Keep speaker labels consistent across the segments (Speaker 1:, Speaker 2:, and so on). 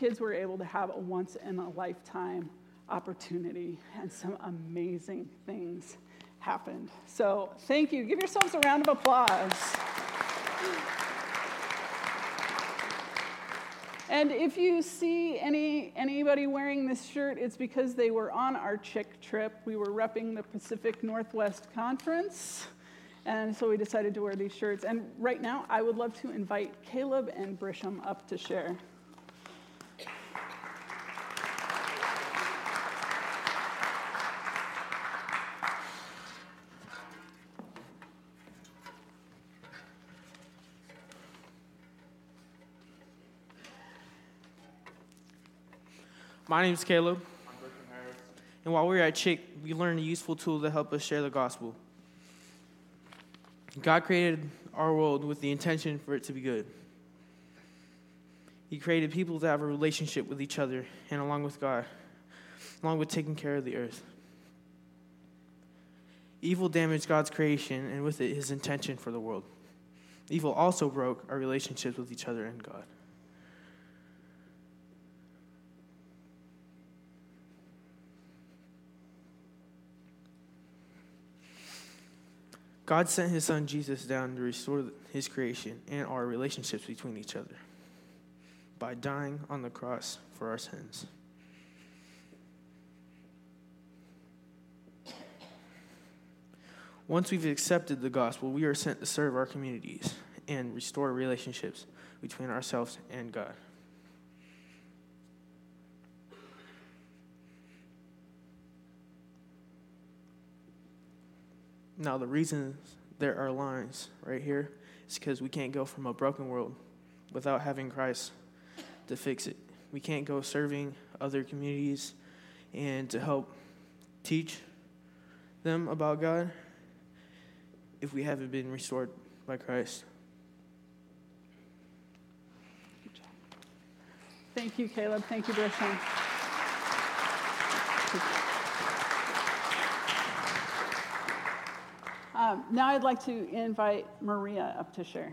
Speaker 1: kids were able to have a once in a lifetime opportunity, and some amazing things happened. So, thank you. Give yourselves a round of applause. And if you see any, anybody wearing this shirt, it's because they were on our CHIC trip. We were repping the Pacific Northwest Conference. And so we decided to wear these shirts. And right now, I would love to invite Caleb and Brisham up to share.
Speaker 2: My name is Caleb. And while we were at CHIC, we learned a useful tool to help us share the gospel. God created our world with the intention for it to be good. He created people to have a relationship with each other and along with God, along with taking care of the earth. Evil damaged God's creation and with it his intention for the world. Evil also broke our relationships with each other and God. God sent his son Jesus down to restore his creation and our relationships between each other by dying on the cross for our sins. Once we've accepted the gospel, we are sent to serve our communities and restore relationships between ourselves and God. Now, the reason there are lines right here is because we can't go from a broken world without having Christ to fix it. We can't go serving other communities and to help teach them about God if we haven't been restored by Christ.
Speaker 1: Thank you, Caleb. Thank you, Brisham. Um, now I'd like to invite Maria up to share.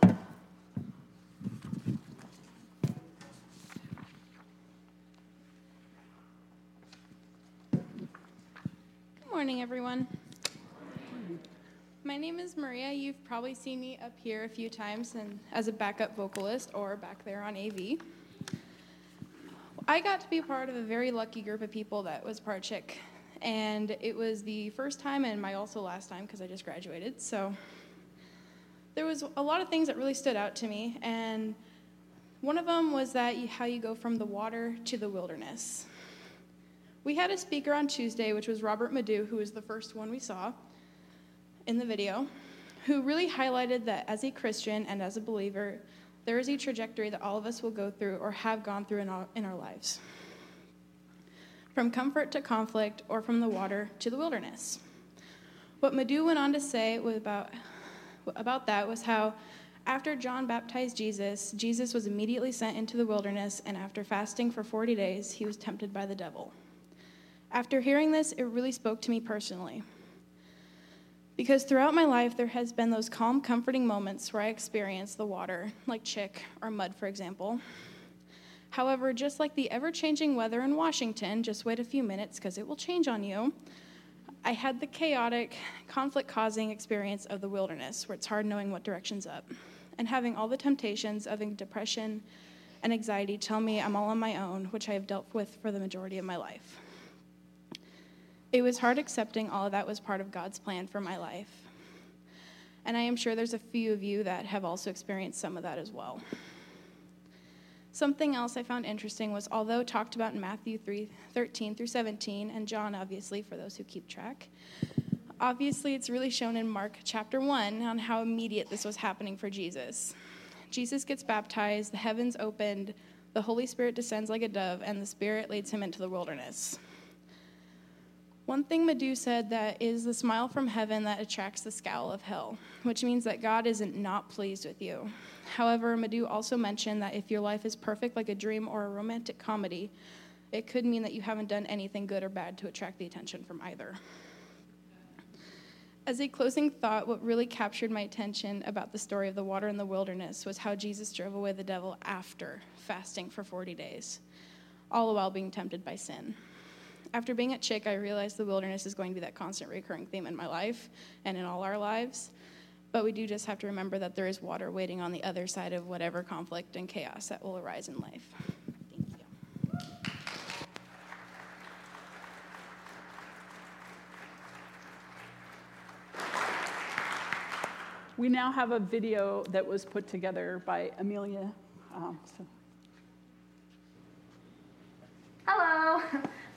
Speaker 3: Good morning, everyone. My name is Maria. You've probably seen me up here a few times and as a backup vocalist or back there on AV. I got to be part of a very lucky group of people that was part CHIC. And it was the first time and my also last time because I just graduated. So there was a lot of things that really stood out to me. And one of them was that you, how you go from the water to the wilderness. We had a speaker on Tuesday, which was Robert Madu, who was the first one we saw in the video, who really highlighted that as a Christian and as a believer, there is a trajectory that all of us will go through or have gone through in our, in our lives. From comfort to conflict, or from the water to the wilderness. What Madu went on to say about, about that was how after John baptized Jesus, Jesus was immediately sent into the wilderness, and after fasting for 40 days, he was tempted by the devil. After hearing this, it really spoke to me personally. Because throughout my life, there has been those calm, comforting moments where I experience the water, like CHIC or mud, for example. However, just like the ever changing weather in Washington, just wait a few minutes because it will change on you. I had the chaotic, conflict causing experience of the wilderness where it's hard knowing what direction's up and having all the temptations of depression and anxiety tell me I'm all on my own, which I have dealt with for the majority of my life. It was hard accepting all of that was part of God's plan for my life. And I am sure there's a few of you that have also experienced some of that as well. Something else I found interesting was although talked about in Matthew 3 13 through 17, and John, obviously, for those who keep track, obviously it's really shown in Mark chapter 1 on how immediate this was happening for Jesus. Jesus gets baptized, the heavens opened, the Holy Spirit descends like a dove, and the Spirit leads him into the wilderness. One thing Madu said that is the smile from heaven that attracts the scowl of hell, which means that God isn't not pleased with you. However, Madu also mentioned that if your life is perfect like a dream or a romantic comedy, it could mean that you haven't done anything good or bad to attract the attention from either. As a closing thought, what really captured my attention about the story of the water in the wilderness was how Jesus drove away the devil after fasting for 40 days, all the while being tempted by sin. After being at CHIC, I realized the wilderness is going to be that constant recurring theme in my life and in all our lives. But we do just have to remember that there is water waiting on the other side of whatever conflict and chaos that will arise in life. Thank you.
Speaker 1: We now have a video that was put together by Amelia. Um, so.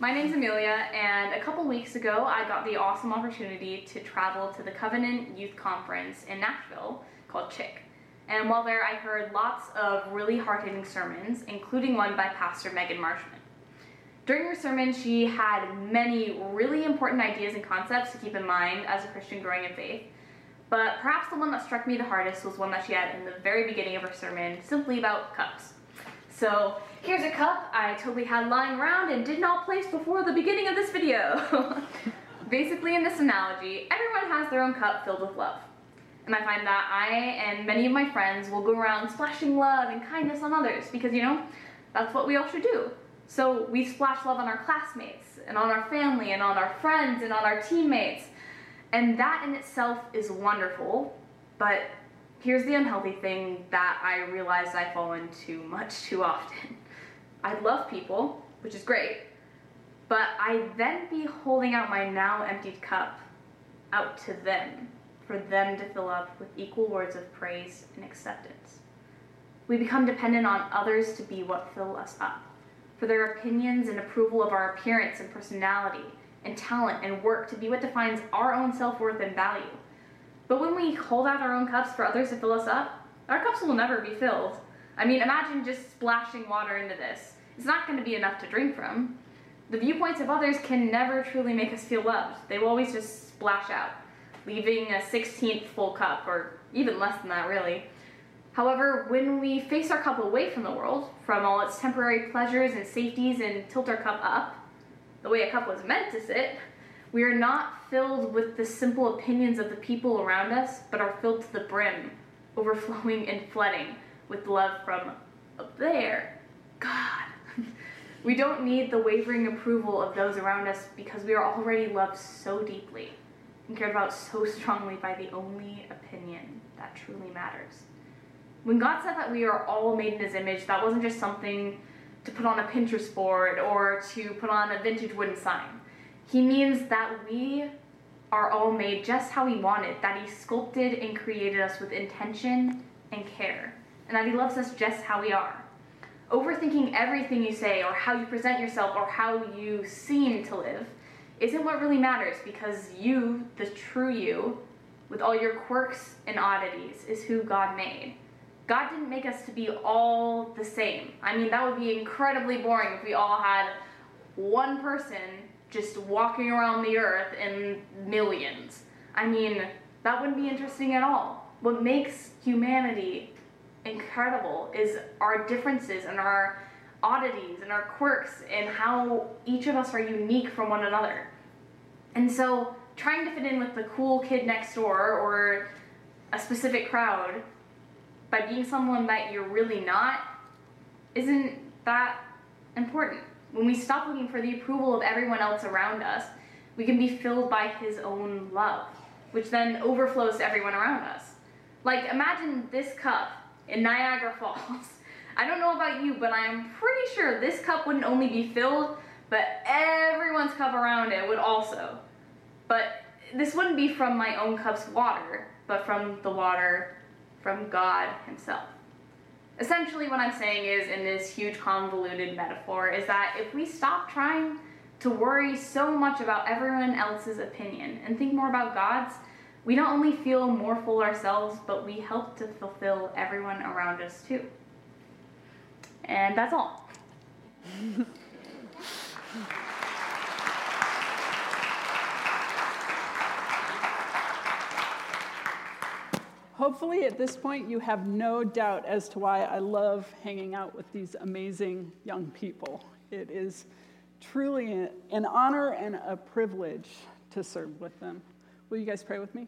Speaker 4: My name's Amelia, and a couple weeks ago I got the awesome opportunity to travel to the Covenant Youth Conference in Nashville called CHIC. And while there, I heard lots of really hard hitting sermons, including one by Pastor Megan Marshman. During her sermon, she had many really important ideas and concepts to keep in mind as a Christian growing in faith. But perhaps the one that struck me the hardest was one that she had in the very beginning of her sermon, simply about cups. So here's a cup I totally had lying around and did not place before the beginning of this video. Basically, in this analogy, everyone has their own cup filled with love. And I find that I and many of my friends will go around splashing love and kindness on others because, you know, that's what we all should do. So we splash love on our classmates and on our family and on our friends and on our teammates. And that in itself is wonderful, but here's the unhealthy thing that I realize I fall into much too often. I love people, which is great, but I then be holding out my now emptied cup out to them for them to fill up with equal words of praise and acceptance. We become dependent on others to be what fill us up, for their opinions and approval of our appearance and personality and talent and work to be what defines our own self worth and value. But when we hold out our own cups for others to fill us up, our cups will never be filled. I mean, imagine just splashing water into this. It's not going to be enough to drink from. The viewpoints of others can never truly make us feel loved. They will always just splash out, leaving a 16th full cup, or even less than that, really. However, when we face our cup away from the world, from all its temporary pleasures and safeties, and tilt our cup up, the way a cup was meant to sit, we are not filled with the simple opinions of the people around us, but are filled to the brim, overflowing and flooding with love from up there, God. we don't need the wavering approval of those around us because we are already loved so deeply and cared about so strongly by the only opinion that truly matters. When God said that we are all made in His image, that wasn't just something to put on a Pinterest board or to put on a vintage wooden sign. He means that we are all made just how He wanted, that He sculpted and created us with intention and care, and that He loves us just how we are. Overthinking everything you say, or how you present yourself, or how you seem to live, isn't what really matters because you, the true you, with all your quirks and oddities, is who God made. God didn't make us to be all the same. I mean, that would be incredibly boring if we all had one person just walking around the earth in millions. I mean, that wouldn't be interesting at all. What makes humanity incredible is our differences and our oddities and our quirks and how each of us are unique from one another. And so, trying to fit in with the cool kid next door or a specific crowd by being someone that you're really not isn't that important. When we stop looking for the approval of everyone else around us, we can be filled by His own love, which then overflows to everyone around us. Like, imagine this cup in Niagara Falls. I don't know about you, but I'm pretty sure this cup wouldn't only be filled, but everyone's cup around it would also. But this wouldn't be from my own cup's water, but from the water from God Himself. Essentially, what I'm saying is, in this huge convoluted metaphor, is that if we stop trying to worry so much about everyone else's opinion and think more about God's, we not only feel more full ourselves, but we help to fulfill everyone around us too. And that's all.
Speaker 1: Hopefully, at this point, you have no doubt as to why I love hanging out with these amazing young people. It is truly an honor and a privilege to serve with them. Will you guys pray with me?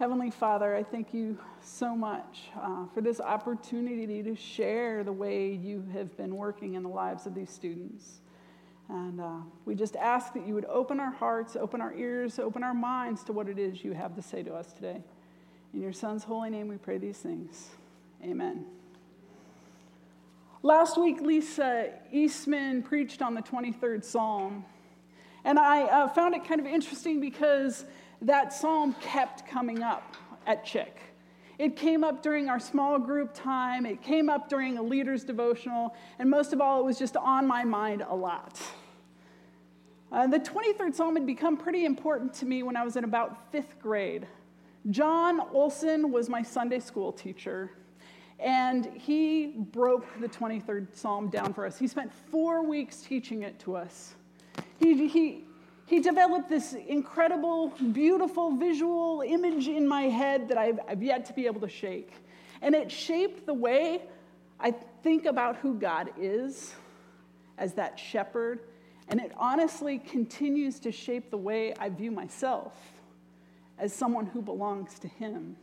Speaker 1: Heavenly Father, I thank you so much uh, for this opportunity to share the way you have been working in the lives of these students. And uh, we just ask that you would open our hearts, open our ears, open our minds to what it is you have to say to us today. In your Son's holy name, we pray these things. Amen. Last week, Lisa Eastman preached on the 23rd Psalm. And I uh, found it kind of interesting because that psalm kept coming up at CHIC. It came up during our small group time, it came up during a leader's devotional, and most of all, it was just on my mind a lot. Uh, the 23rd Psalm had become pretty important to me when I was in about fifth grade. John Olson was my Sunday school teacher, and he broke the 23rd Psalm down for us. He spent four weeks teaching it to us. He, he, he developed this incredible, beautiful visual image in my head that I've, I've yet to be able to shake. And it shaped the way I think about who God is as that shepherd. And it honestly continues to shape the way I view myself as someone who belongs to Him.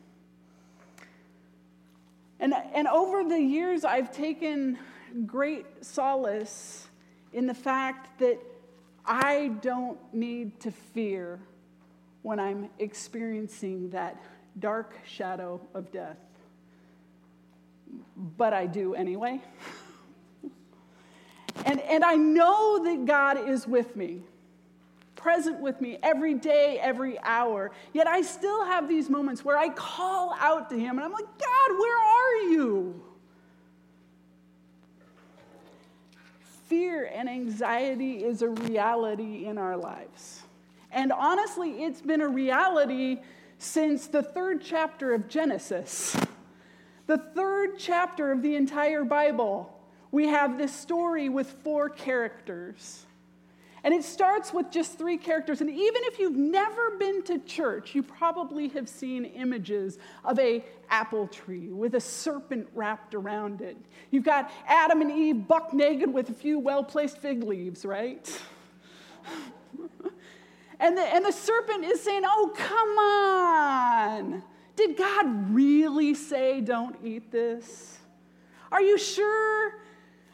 Speaker 1: And, and over the years, I've taken great solace in the fact that I don't need to fear when I'm experiencing that dark shadow of death. But I do anyway. and, and I know that God is with me, present with me every day, every hour. Yet I still have these moments where I call out to Him and I'm like, God, where are you? fear and anxiety is a reality in our lives. And honestly, it's been a reality since the third chapter of Genesis. The third chapter of the entire Bible, we have this story with four characters. And it starts with just three characters. And even if you've never been to church, you probably have seen images of a apple tree with a serpent wrapped around it. You've got Adam and Eve buck naked with a few well-placed fig leaves, right? and, the, and the serpent is saying, Oh, come on. Did God really say don't eat this? Are you sure?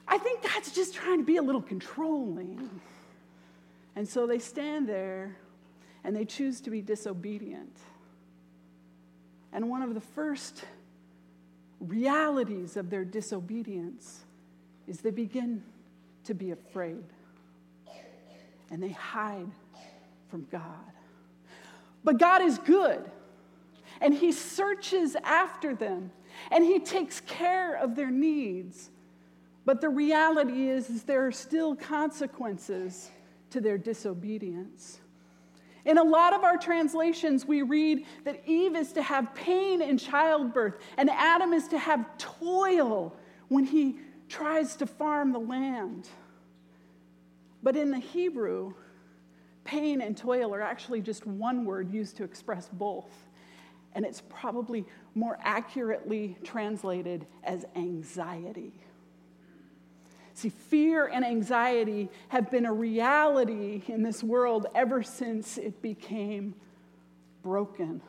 Speaker 1: I think God's just trying to be a little controlling. And so they stand there and they choose to be disobedient. And one of the first realities of their disobedience is they begin to be afraid and they hide from God. But God is good and He searches after them and He takes care of their needs. But the reality is, is there are still consequences to their disobedience. In a lot of our translations, we read that Eve is to have pain in childbirth, and Adam is to have toil when he tries to farm the land. But in the Hebrew, pain and toil are actually just one word used to express both. And it's probably more accurately translated as anxiety. See, fear and anxiety have been a reality in this world ever since it became broken.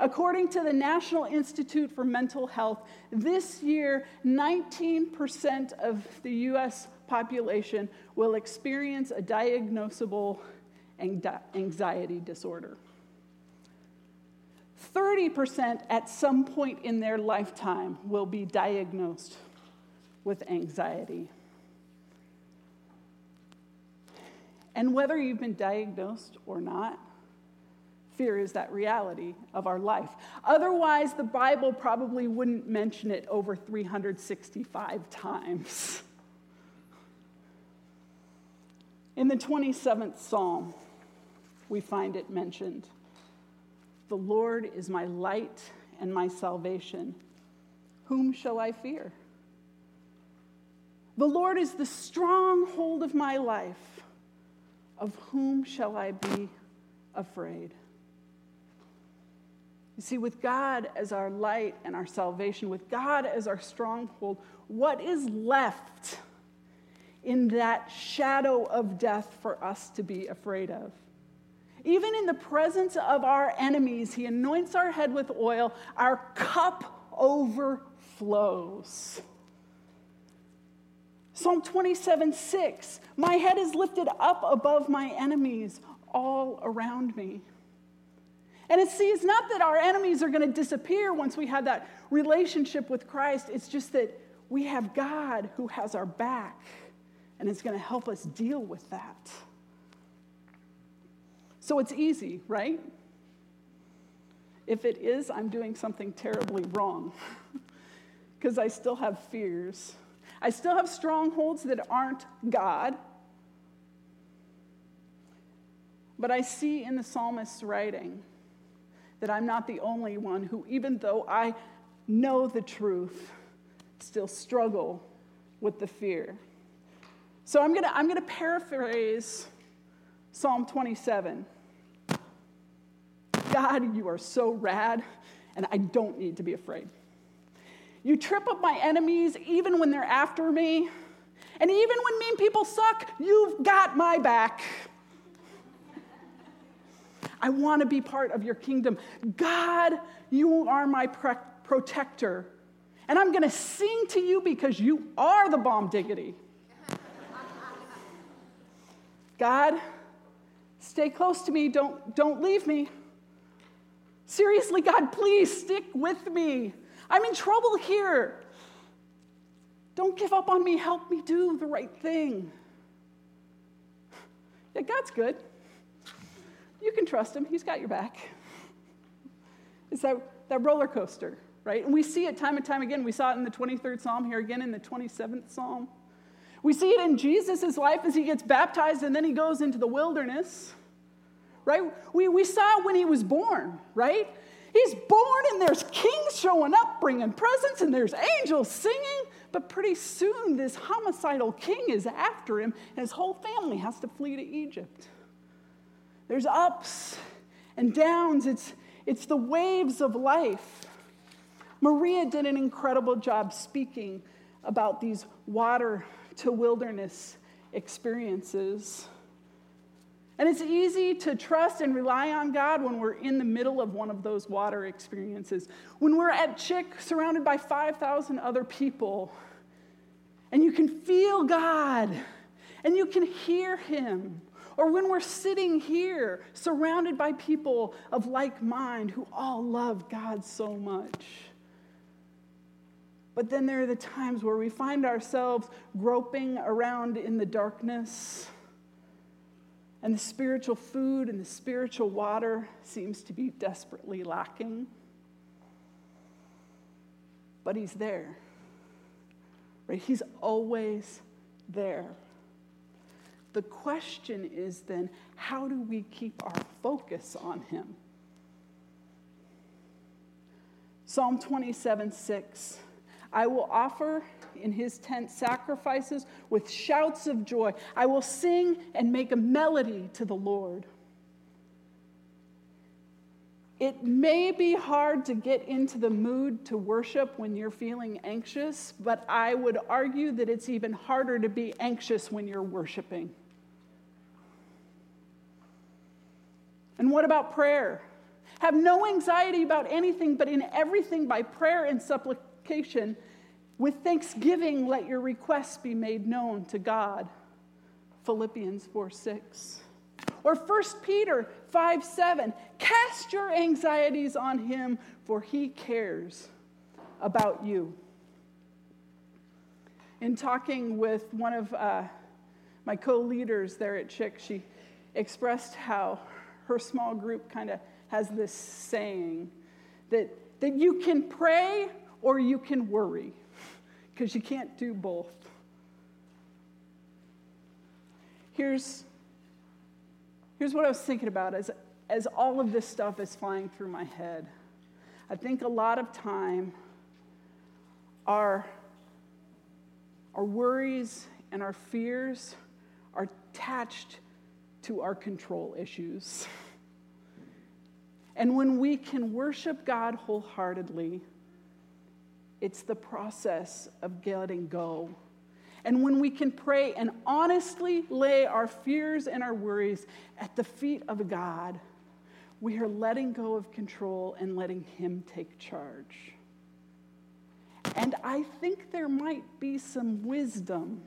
Speaker 1: According to the National Institute for Mental Health, this year, 19% of the US population will experience a diagnosable anxiety disorder. 30% at some point in their lifetime will be diagnosed with anxiety. And whether you've been diagnosed or not, fear is that reality of our life. Otherwise, the Bible probably wouldn't mention it over 365 times. In the 27th Psalm, we find it mentioned The Lord is my light and my salvation. Whom shall I fear? The Lord is the stronghold of my life. Of whom shall I be afraid? You see, with God as our light and our salvation, with God as our stronghold, what is left in that shadow of death for us to be afraid of. Even in the presence of our enemies, he anoints our head with oil, our cup overflows. Psalm 27 6 My head is lifted up above my enemies all around me. And it's, see, it's not that our enemies are going to disappear once we have that relationship with Christ, it's just that we have God who has our back and is going to help us deal with that. So it's easy, right? If it is, I'm doing something terribly wrong because I still have fears. I still have strongholds that aren't God. But I see in the psalmist's writing that I'm not the only one who, even though I know the truth, still struggle with the fear. So I'm going to I'm going to paraphrase Psalm 27. God, you are so rad, and I don't need to be afraid. You trip up my enemies even when they're after me. And even when mean people suck, you've got my back. I want to be part of your kingdom. God, you are my pre- protector. And I'm going to sing to you because you are the bomb diggity. God, stay close to me. Don't, don't leave me. Seriously, God, please stick with me. I'm in trouble here. Don't give up on me. Help me do the right thing. Yeah, God's good. You can trust him, he's got your back. It's that, that roller coaster, right? And we see it time and time again. We saw it in the 23rd Psalm, here again in the 27th Psalm. We see it in Jesus' life as he gets baptized and then he goes into the wilderness, right? We, we saw it when he was born, right? He's born and there's kings showing up bringing presents and there's angels singing. But pretty soon, this homicidal king is after him and his whole family has to flee to Egypt. There's ups and downs, it's, it's the waves of life. Maria did an incredible job speaking about these water to wilderness experiences. And it's easy to trust and rely on God when we're in the middle of one of those water experiences. When we're at CHIC surrounded by 5,000 other people, and you can feel God and you can hear Him. Or when we're sitting here surrounded by people of like mind who all love God so much. But then there are the times where we find ourselves groping around in the darkness, and the spiritual food and the spiritual water seems to be desperately lacking. But He's there, right? He's always there. The question is then, how do we keep our focus on Him? Psalm 27 6. I will offer in his tent sacrifices with shouts of joy. I will sing and make a melody to the Lord. It may be hard to get into the mood to worship when you're feeling anxious, but I would argue that it's even harder to be anxious when you're worshiping. And what about prayer? Have no anxiety about anything, but in everything by prayer and supplication, with thanksgiving, let your requests be made known to God. Philippians 4 6. Or 1 Peter 5 7. Cast your anxieties on him, for he cares about you. In talking with one of uh, my co leaders there at CHIC, she expressed how her small group kind of has this saying that, that you can pray or you can worry because you can't do both. Here's, here's what I was thinking about as, as all of this stuff is flying through my head. I think a lot of time our, our worries and our fears are attached to our control issues. And when we can worship God wholeheartedly, it's the process of letting go And when we can pray and honestly lay our fears and our worries at the feet of God, we are letting go of control and letting Him take charge. And I think there might be some wisdom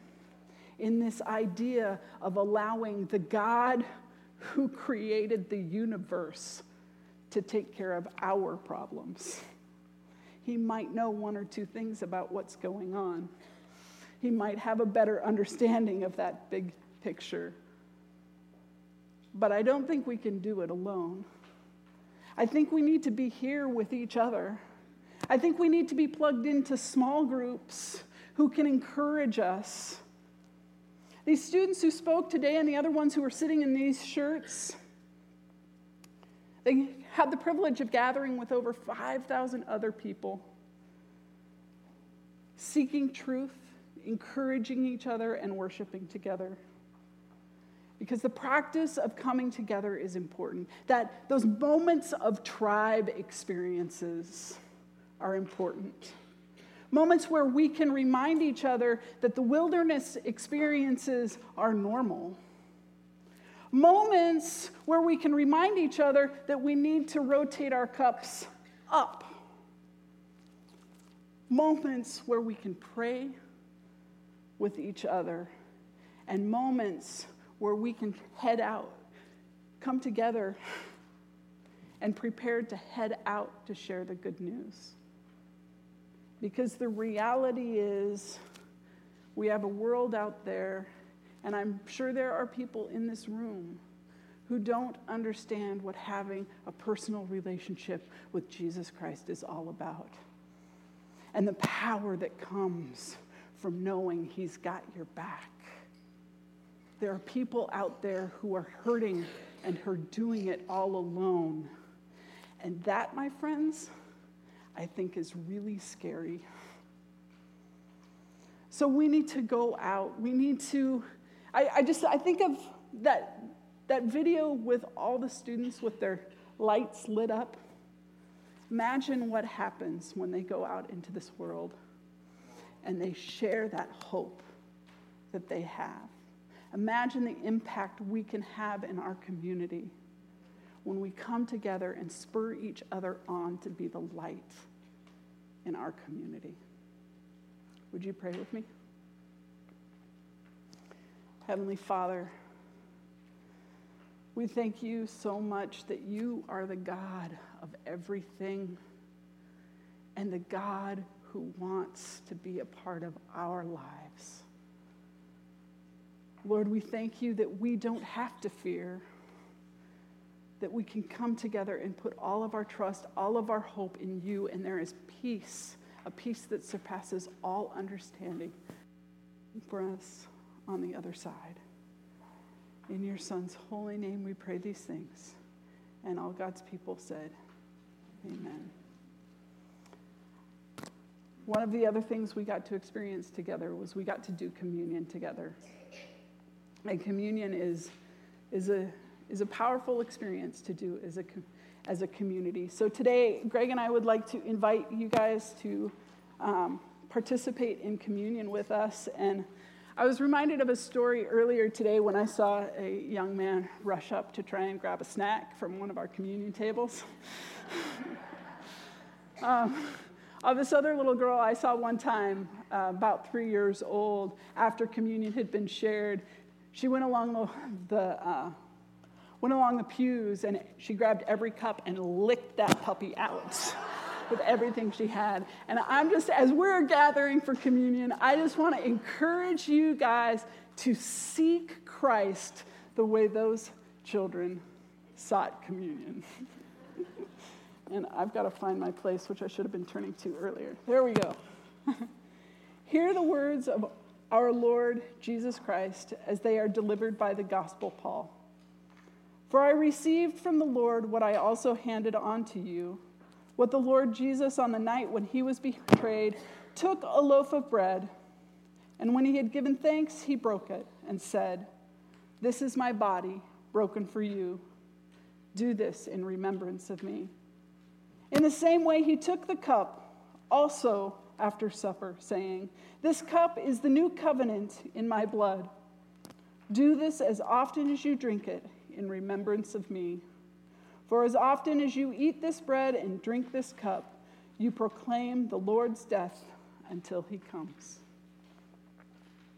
Speaker 1: in this idea of allowing the God who created the universe to take care of our problems. He might know one or two things about what's going on. He might have a better understanding of that big picture. But I don't think we can do it alone. I think we need to be here with each other. I think we need to be plugged into small groups who can encourage us. These students who spoke today and the other ones who are sitting in these shirts, they had the privilege of gathering with over 5,000 other people, seeking truth, encouraging each other, and worshiping together because the practice of coming together is important. That those moments of tribe experiences are important. Moments where we can remind each other that the wilderness experiences are normal. Moments where we can remind each other that we need to rotate our cups up. Moments where we can pray with each other. And moments where we can head out, come together, and prepare to head out to share the good news. Because the reality is, we have a world out there, and I'm sure there are people in this room who don't understand what having a personal relationship with Jesus Christ is all about. And the power that comes from knowing He's got your back. There are people out there who are hurting and who are doing it all alone. And that, my friends, I think is really scary. So we need to go out. We need to, I, I just, I think of that, that video with all the students with their lights lit up. Imagine what happens when they go out into this world and they share that hope that they have. Imagine the impact we can have in our community when we come together and spur each other on to be the light in our community. Would you pray with me? Heavenly Father, we thank you so much that you are the God of everything and the God who wants to be a part of our lives. Lord, we thank you that we don't have to fear, that we can come together and put all of our trust, all of our hope in you, and there is peace, a peace that surpasses all understanding for us on the other side. In your Son's holy name, we pray these things. And all God's people said, Amen. One of the other things we got to experience together was we got to do communion together. And communion is, is, a, is a powerful experience to do as a, as a community. So today, Greg and I would like to invite you guys to um, participate in communion with us. And I was reminded of a story earlier today when I saw a young man rush up to try and grab a snack from one of our communion tables. um, uh, this other little girl I saw one time, uh, about three years old, after communion had been shared, she went along the, the uh, went along the pews and she grabbed every cup and licked that puppy out with everything she had. And I'm just, as we're gathering for communion, I just want to encourage you guys to seek Christ the way those children sought communion. and I've got to find my place, which I should have been turning to earlier. There we go. Hear the words of our Lord Jesus Christ as they are delivered by the Gospel Paul. For I received from the Lord what I also handed on to you what the Lord Jesus, on the night when he was betrayed, took a loaf of bread, and when he had given thanks, he broke it and said, This is my body, broken for you. Do this in remembrance of me. In the same way, he took the cup also after supper, saying, This cup is the new covenant in my blood. Do this as often as you drink it in remembrance of me. For as often as you eat this bread and drink this cup, you proclaim the Lord's death until he comes.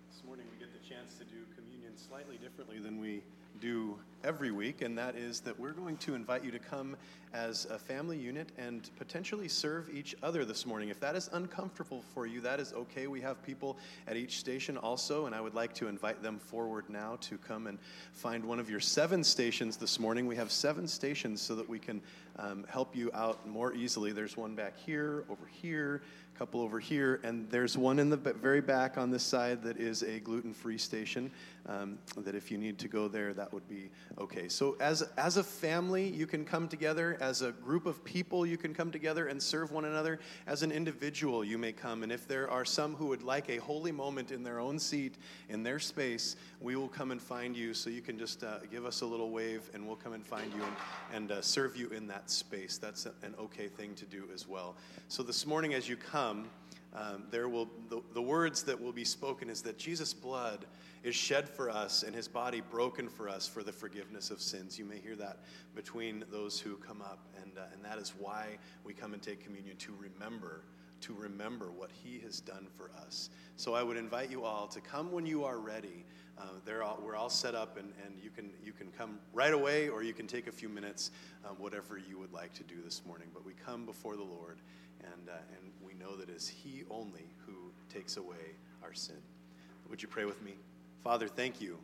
Speaker 5: This morning we get the chance to do communion slightly differently than we do every week, and that is that we're going to invite you to come as a family unit and potentially serve each other this morning. If that is uncomfortable for you, that is okay. We have people at each station also, and I would like to invite them forward now to come and find one of your seven stations this morning. We have seven stations so that we can um, help you out more easily. There's one back here, over here, a couple over here, and there's one in the very back on this side that is a gluten free station. Um, that if you need to go there, that would be okay. So, as, as a family, you can come together. As a group of people, you can come together and serve one another. As an individual, you may come. And if there are some who would like a holy moment in their own seat, in their space, we will come and find you. So, you can just uh, give us a little wave and we'll come and find you and, and uh, serve you in that space. That's an okay thing to do as well. So, this morning, as you come, um, there will the, the words that will be spoken is that Jesus' blood is shed for us and his body broken for us for the forgiveness of sins. You may hear that between those who come up, and, uh, and that is why we come and take communion to remember. To remember what he has done for us. So I would invite you all to come when you are ready. Uh, all, we're all set up, and, and you, can, you can come right away or you can take a few minutes, um, whatever you would like to do this morning. But we come before the Lord, and, uh, and we know that it's He only who takes away our sin. Would you pray with me? Father, thank you.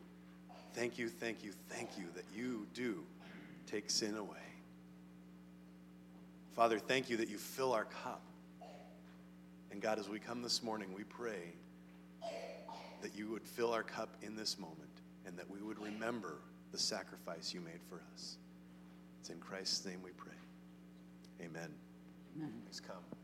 Speaker 5: Thank you, thank you, thank you that you do take sin away. Father, thank you that you fill our cup. And God, as we come this morning, we pray that you would fill our cup in this moment and that we would remember the sacrifice you made for us. It's in Christ's name we pray. Amen. Mm.
Speaker 1: Amen.
Speaker 5: Please come.